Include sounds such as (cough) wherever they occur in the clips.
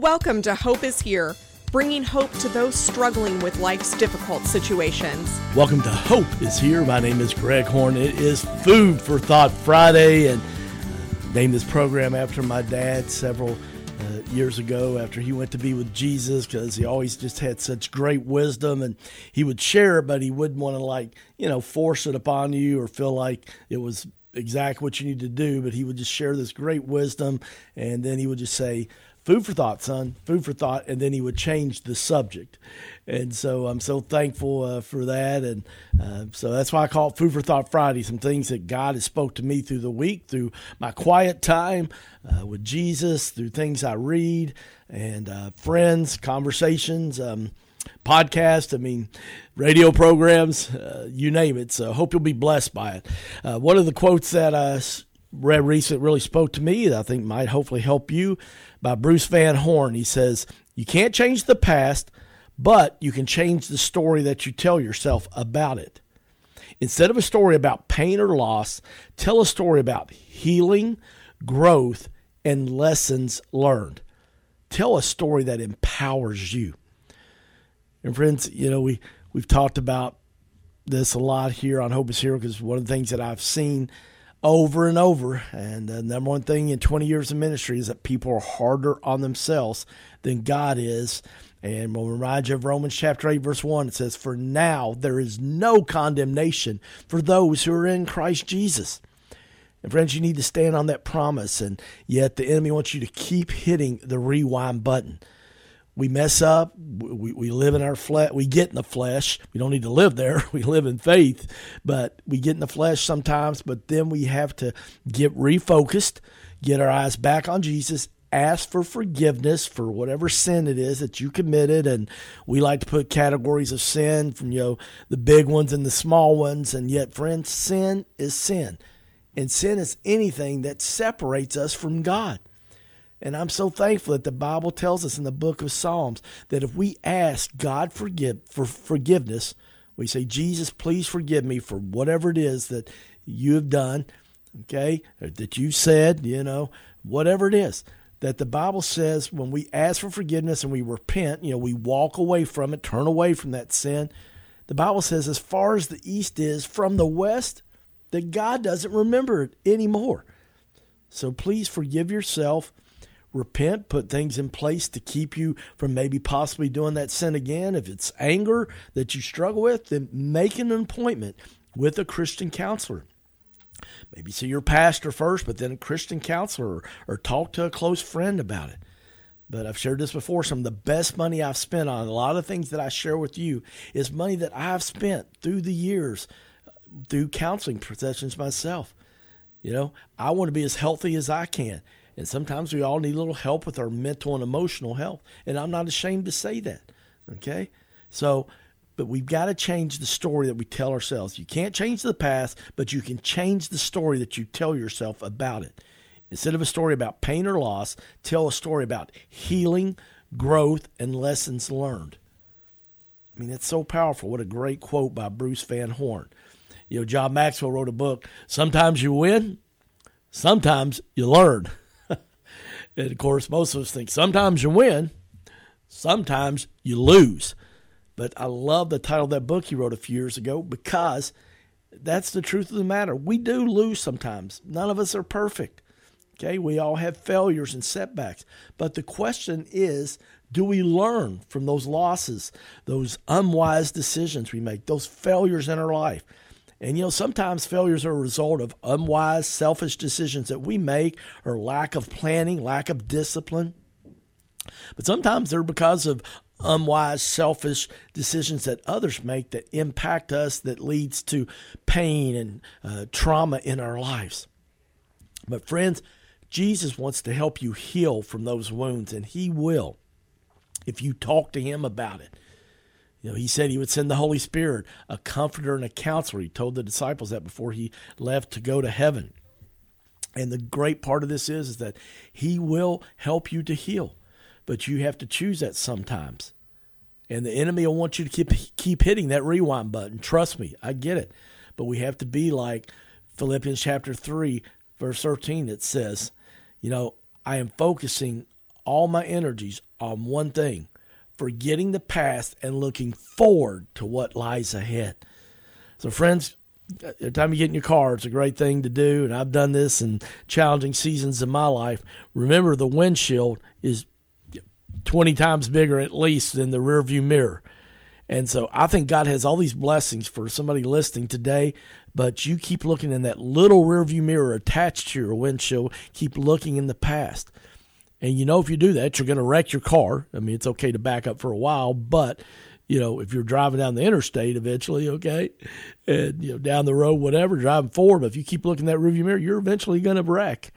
Welcome to Hope is Here, bringing hope to those struggling with life's difficult situations. Welcome to Hope is Here. My name is Greg Horn. It is Food for Thought Friday, and named this program after my dad several uh, years ago after he went to be with Jesus because he always just had such great wisdom and he would share but he wouldn't want to, like, you know, force it upon you or feel like it was exactly what you need to do. But he would just share this great wisdom, and then he would just say, food for thought, son, food for thought. And then he would change the subject. And so I'm so thankful uh, for that. And uh, so that's why I call it Food for Thought Friday. Some things that God has spoke to me through the week, through my quiet time uh, with Jesus, through things I read and uh, friends, conversations. Um, podcast, I mean, radio programs, uh, you name it. So hope you'll be blessed by it. Uh, one of the quotes that I read recently really spoke to me that I think might hopefully help you by Bruce Van Horn. He says, You can't change the past, but you can change the story that you tell yourself about it. Instead of a story about pain or loss, tell a story about healing, growth, and lessons learned. Tell a story that empowers you. And friends, you know, we, we've talked about this a lot here on Hope is Here because one of the things that I've seen over and over. And the number one thing in 20 years of ministry is that people are harder on themselves than God is. And we'll remind you of Romans chapter 8, verse 1. It says, For now there is no condemnation for those who are in Christ Jesus. And friends, you need to stand on that promise. And yet the enemy wants you to keep hitting the rewind button we mess up. We, we live in our flesh. We get in the flesh. We don't need to live there. (laughs) We live in faith, but we get in the flesh sometimes. But then we have to get refocused, get our eyes back on Jesus, ask for forgiveness for whatever sin it is that you committed. And we like to put categories of sin from, you know, the big ones and the small ones. And yet, friends, sin is sin. And sin is anything that separates us from God. And I'm so thankful that the Bible tells us in the book of Psalms that if we ask God forgive for forgiveness, we say, Jesus, please forgive me for whatever it is that you have done, okay, that you said, you know, whatever it is. That the Bible says when we ask for forgiveness and we repent, you know, we walk away from it, turn away from that sin. The Bible says, as far as the east is from the west, that God doesn't remember it anymore. So please forgive yourself repent, put things in place to keep you from maybe possibly doing that sin again. If it's anger that you struggle with, then make an appointment with a Christian counselor. Maybe see your pastor first, but then a Christian counselor or, or talk to a close friend about it. But I've shared this before. Some of the best money I've spent on a lot of things that I share with you is money that I've spent through the years uh, through counseling sessions myself. You know, I want to be as healthy as I can. And sometimes we all need a little help with our mental and emotional health. And I'm not ashamed to say that. Okay? So, but we've got to change the story that we tell ourselves. You can't change the past, but you can change the story that you tell yourself about it. Instead of a story about pain or loss, tell a story about healing, growth, and lessons learned. I mean, it's so powerful. What a great quote by Bruce Van Horn. You know, John Maxwell wrote a book. Sometimes you win, sometimes you learn. And of course, most of us think sometimes you win, sometimes you lose. But I love the title of that book he wrote a few years ago because that's the truth of the matter. We do lose sometimes. None of us are perfect. Okay, we all have failures and setbacks. But the question is do we learn from those losses, those unwise decisions we make, those failures in our life? And you know, sometimes failures are a result of unwise, selfish decisions that we make or lack of planning, lack of discipline. But sometimes they're because of unwise, selfish decisions that others make that impact us, that leads to pain and uh, trauma in our lives. But, friends, Jesus wants to help you heal from those wounds, and He will if you talk to Him about it. You know, he said he would send the Holy Spirit, a comforter and a counselor. He told the disciples that before he left to go to heaven. And the great part of this is, is that he will help you to heal, but you have to choose that sometimes. And the enemy will want you to keep keep hitting that rewind button. Trust me, I get it. But we have to be like Philippians chapter 3, verse 13 that says, you know, I am focusing all my energies on one thing forgetting the past and looking forward to what lies ahead. So, friends, every time you get in your car, it's a great thing to do. And I've done this in challenging seasons of my life. Remember, the windshield is 20 times bigger at least than the rearview mirror. And so I think God has all these blessings for somebody listening today, but you keep looking in that little rearview mirror attached to your windshield, keep looking in the past. And you know, if you do that, you're going to wreck your car. I mean, it's okay to back up for a while, but you know, if you're driving down the interstate eventually, okay, and you know, down the road, whatever, driving forward, but if you keep looking that rearview mirror, you're eventually going to wreck.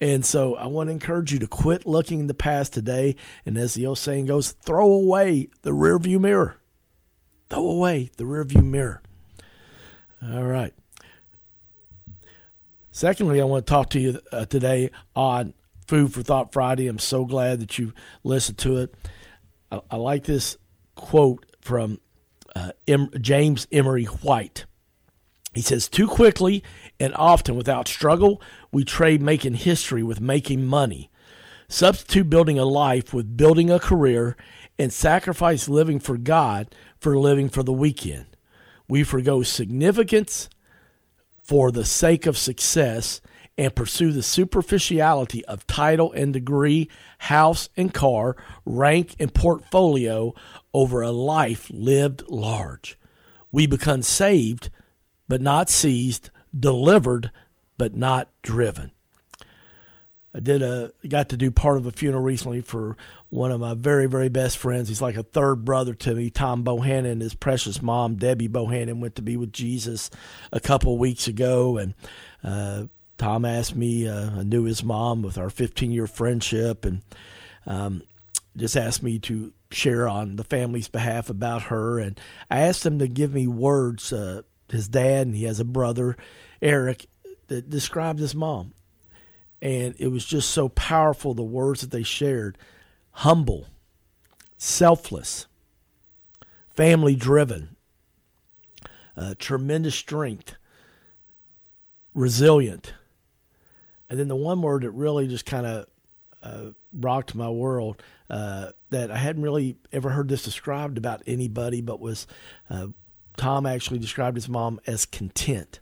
And so I want to encourage you to quit looking in the past today. And as the old saying goes, throw away the rearview mirror. Throw away the rearview mirror. All right. Secondly, I want to talk to you uh, today on Food for Thought Friday. I'm so glad that you listened to it. I, I like this quote from uh, James Emery White. He says, Too quickly and often without struggle, we trade making history with making money. Substitute building a life with building a career and sacrifice living for God for living for the weekend. We forego significance for the sake of success and pursue the superficiality of title and degree, house and car, rank and portfolio over a life lived large. We become saved but not seized, delivered but not driven. I did a got to do part of a funeral recently for one of my very very best friends. He's like a third brother to me. Tom Bohannon, and his precious mom Debbie Bohannon, went to be with Jesus a couple weeks ago, and uh, Tom asked me. Uh, I knew his mom with our 15 year friendship, and um, just asked me to share on the family's behalf about her. And I asked him to give me words. Uh, his dad, and he has a brother, Eric, that described his mom and it was just so powerful the words that they shared humble, selfless, family driven, uh, tremendous strength, resilient. And then the one word that really just kind of uh, rocked my world uh, that I hadn't really ever heard this described about anybody, but was uh, Tom actually described his mom as content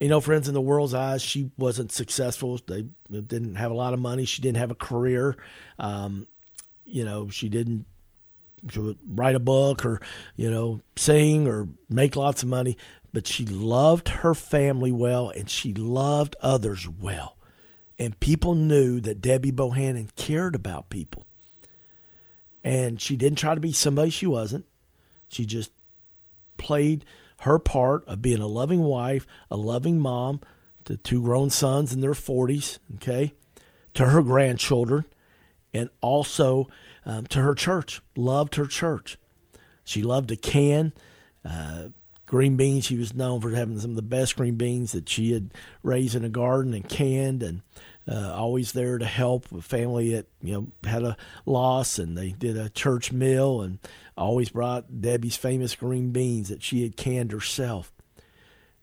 you know, friends, in the world's eyes, she wasn't successful. They didn't have a lot of money. She didn't have a career. Um, you know, she didn't she would write a book or, you know, sing or make lots of money, but she loved her family well and she loved others well. And people knew that Debbie Bohannon cared about people. And she didn't try to be somebody she wasn't. She just played her part of being a loving wife, a loving mom to two grown sons in their 40s, okay, to her grandchildren, and also um, to her church. Loved her church. She loved to can uh, green beans. She was known for having some of the best green beans that she had raised in a garden and canned, and uh, always there to help a family that you know had a loss, and they did a church meal, and always brought Debbie's famous green beans that she had canned herself.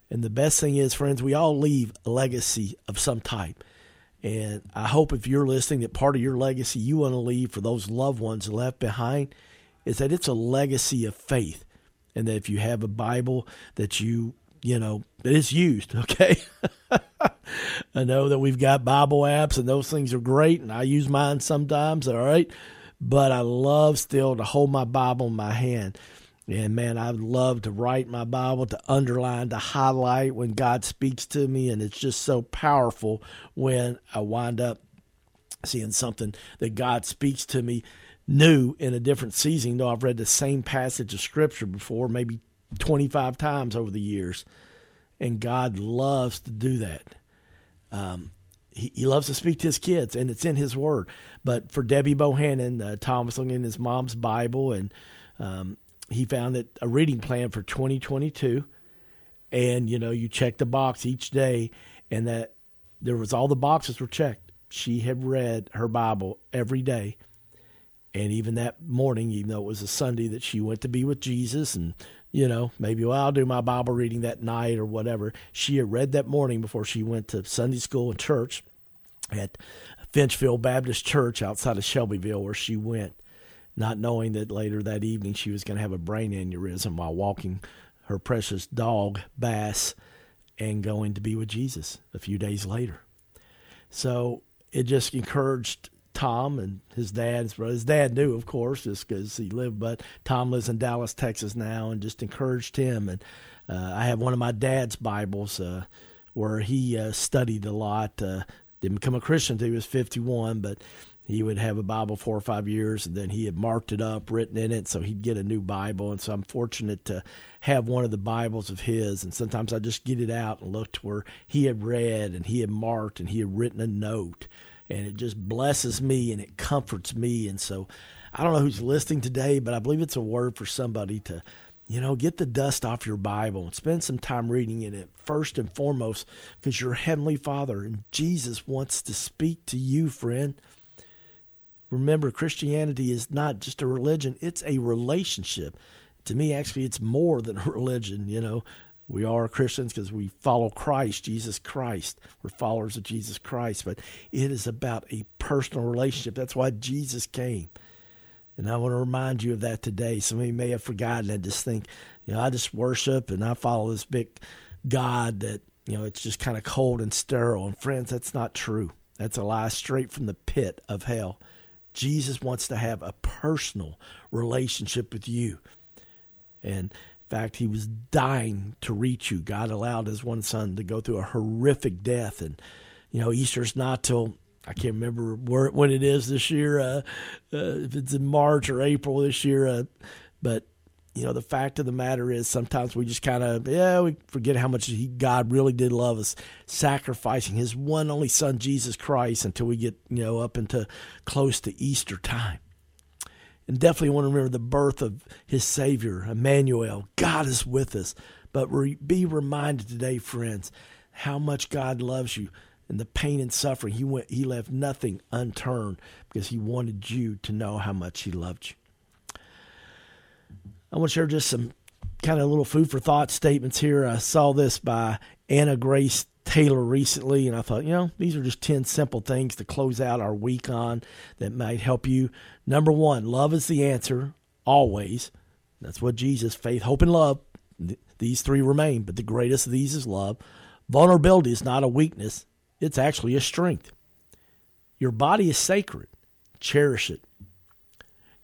And the best thing is, friends, we all leave a legacy of some type. And I hope if you're listening that part of your legacy you want to leave for those loved ones left behind is that it's a legacy of faith. And that if you have a Bible that you, you know, that is used, (laughs) okay? I know that we've got Bible apps and those things are great, and I use mine sometimes, all right? but I love still to hold my Bible in my hand. And man, I love to write my Bible, to underline, to highlight when God speaks to me. And it's just so powerful when I wind up seeing something that God speaks to me new in a different season, though I've read the same passage of Scripture before, maybe 25 times over the years. And God loves to do that. Um, he, he loves to speak to his kids, and it's in his word. But for Debbie Bohannon, uh, Tom was looking in his mom's Bible, and um, he found that a reading plan for 2022. And you know, you check the box each day, and that there was all the boxes were checked. She had read her Bible every day, and even that morning, even though it was a Sunday that she went to be with Jesus, and you know, maybe well, I'll do my Bible reading that night or whatever. She had read that morning before she went to Sunday school and church at Finchville Baptist Church outside of Shelbyville, where she went, not knowing that later that evening she was going to have a brain aneurysm while walking her precious dog, Bass, and going to be with Jesus a few days later. So it just encouraged Tom and his dad. His dad knew, of course, just because he lived, but Tom lives in Dallas, Texas now, and just encouraged him. And uh, I have one of my dad's Bibles uh, where he uh, studied a lot. Uh, didn't become a Christian until he was 51, but he would have a Bible four or five years, and then he had marked it up, written in it, so he'd get a new Bible. And so I'm fortunate to have one of the Bibles of his. And sometimes I just get it out and look to where he had read and he had marked and he had written a note. And it just blesses me and it comforts me. And so I don't know who's listening today, but I believe it's a word for somebody to, you know, get the dust off your Bible and spend some time reading in it first and foremost because your Heavenly Father and Jesus wants to speak to you, friend. Remember, Christianity is not just a religion, it's a relationship. To me, actually, it's more than a (laughs) religion. You know, we are Christians because we follow Christ, Jesus Christ. We're followers of Jesus Christ, but it is about a personal relationship. That's why Jesus came. And I want to remind you of that today. Some of you may have forgotten and just think, you know, I just worship and I follow this big God that, you know, it's just kind of cold and sterile. And friends, that's not true. That's a lie straight from the pit of hell. Jesus wants to have a personal relationship with you. And in fact, he was dying to reach you. God allowed his one son to go through a horrific death. And, you know, Easter's not till, I can't remember where, when it is this year, uh, uh, if it's in March or April this year. Uh, but you know, the fact of the matter is sometimes we just kind of, yeah, we forget how much he, God really did love us, sacrificing his one only son, Jesus Christ, until we get, you know, up into close to Easter time. And definitely want to remember the birth of his Savior, Emmanuel. God is with us. But re- be reminded today, friends, how much God loves you and the pain and suffering. He went, he left nothing unturned because he wanted you to know how much he loved you. I want to share just some kind of little food for thought statements here. I saw this by Anna Grace Taylor recently, and I thought, you know, these are just 10 simple things to close out our week on that might help you. Number one, love is the answer, always. That's what Jesus, faith, hope, and love, these three remain, but the greatest of these is love. Vulnerability is not a weakness, it's actually a strength. Your body is sacred, cherish it.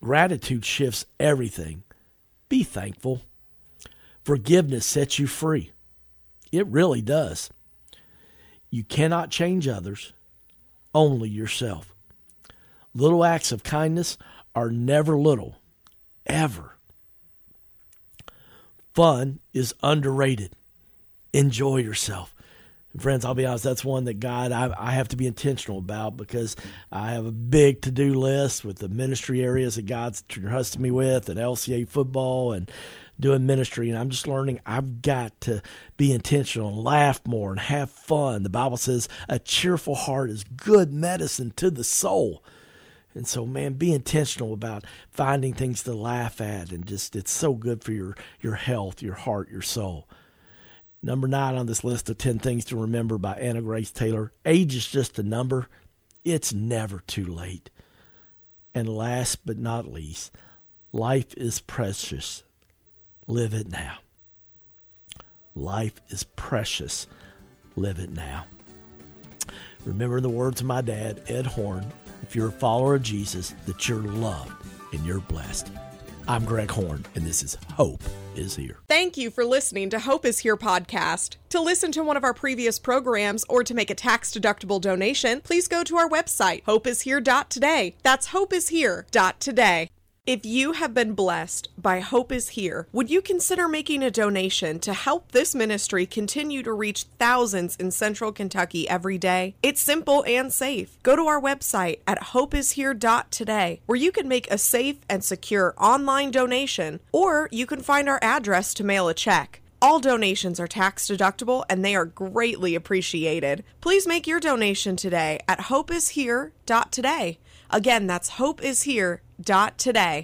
Gratitude shifts everything. Be thankful. Forgiveness sets you free. It really does. You cannot change others, only yourself. Little acts of kindness are never little, ever. Fun is underrated. Enjoy yourself. And friends, I'll be honest, that's one that God, I, I have to be intentional about because I have a big to do list with the ministry areas that God's trusted me with and LCA football and doing ministry. And I'm just learning I've got to be intentional and laugh more and have fun. The Bible says a cheerful heart is good medicine to the soul. And so, man, be intentional about finding things to laugh at and just, it's so good for your, your health, your heart, your soul. Number nine on this list of 10 things to remember by Anna Grace Taylor age is just a number, it's never too late. And last but not least, life is precious. Live it now. Life is precious. Live it now. Remember the words of my dad, Ed Horn if you're a follower of Jesus, that you're loved and you're blessed. I'm Greg Horn, and this is Hope is Here. Thank you for listening to Hope is Here podcast. To listen to one of our previous programs or to make a tax deductible donation, please go to our website, hopeishere.today. That's hopeishere.today. If you have been blessed by Hope is Here, would you consider making a donation to help this ministry continue to reach thousands in central Kentucky every day? It's simple and safe. Go to our website at hopeishere.today where you can make a safe and secure online donation, or you can find our address to mail a check. All donations are tax deductible and they are greatly appreciated. Please make your donation today at hopeishere.today. Again, that's hopeishere.today dot today.